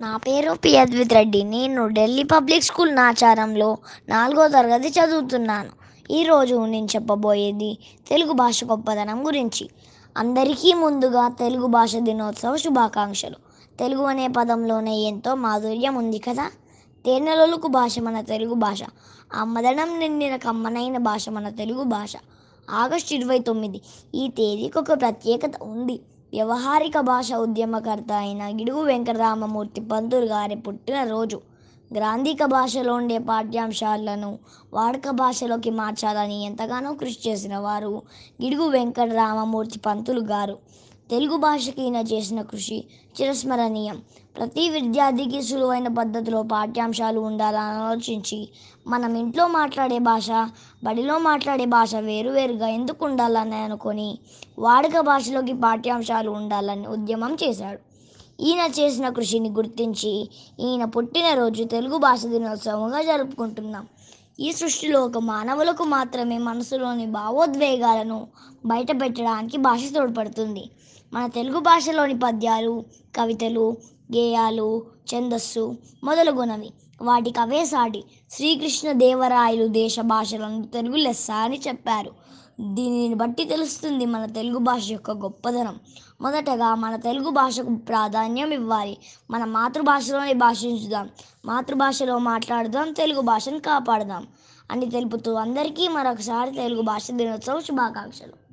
నా పేరు పి అద్విత్ రెడ్డి. నేను ఢిల్లీ పబ్లిక్ స్కూల్ నాచారంలో నాలుగో తరగతి చదువుతున్నాను. ఈరోజు నేను చెప్పబోయేది తెలుగు భాష గొప్పదనం గురించి. అందరికీ ముందుగా తెలుగు భాష దినోత్సవ శుభాకాంక్షలు. తెలుగు అనే పదంలోనే ఎంతో మాధుర్యం ఉంది కదా? తేనెలొలుకు భాష మన తెలుగు భాష. అమ్మదనం నిండిన కమ్మనైన భాష మన తెలుగు భాష. ఆగస్టు ఇరవై తొమ్మిది. ఈ తేదీకి ఒక ప్రత్యేకత ఉంది. వ్యవహారిక భాష ఉద్యమకర్త అయిన గిడుగు వెంకటరామమూర్తి పంతులు గారి పుట్టినరోజు గ్రాంధిక భాషలో ఉండే పాఠ్యాంశాలను వాడుక భాషలోకి మార్చాలని ఎంతగానో కృషి చేసిన వారు గిడుగు వెంకటరామమూర్తి పంతులు గారు. తెలుగు భాషకి ఈయన చేసిన కృషి చిరస్మరణీయం. ప్రతి విద్యార్థికి సులువైన పద్ధతిలో పాఠ్యాంశాలు ఉండాలని ఆలోచించి మనం ఇంట్లో మాట్లాడే భాష బడిలో మాట్లాడే భాష వేరువేరుగా ఎందుకు ఉండాలని అనుకొని వాడుక భాషలోకి పాఠ్యాంశాలు ఉండాలని ఉద్యమం చేశాడు. ఈయన చేసిన కృషిని గుర్తించి ఈయన పుట్టినరోజు తెలుగు భాష దినోత్సవంగా జరుపుకుంటున్నాం. ఈ సృష్టిలో ఒక మానవులకు మాత్రమే మనసులోని భావోద్వేగాలను బయటపెట్టడానికి భాష తోడ్పడుతుంది. మన తెలుగు భాషలోని పద్యాలు కవితలు గేయాలు ఛందస్సు మొదలగునవి. వాటికి అవే సాటి. శ్రీకృష్ణ దేవరాయలు దేశ భాషలను తెలుగు లెస్స అని చెప్పారు. దీనిని బట్టి తెలుస్తుంది మన తెలుగు భాష యొక్క గొప్పదనం. మొదటగా మన తెలుగు భాషకు ప్రాధాన్యం ఇవ్వాలి. మన మాతృభాషలోనే భాషించుదాం. మాతృభాషలో మాట్లాడుదాం తెలుగు భాషను కాపాడుదాం అని తెలుపుతూ అందరికీ మరొకసారి తెలుగు భాష దినోత్సవం శుభాకాంక్షలు.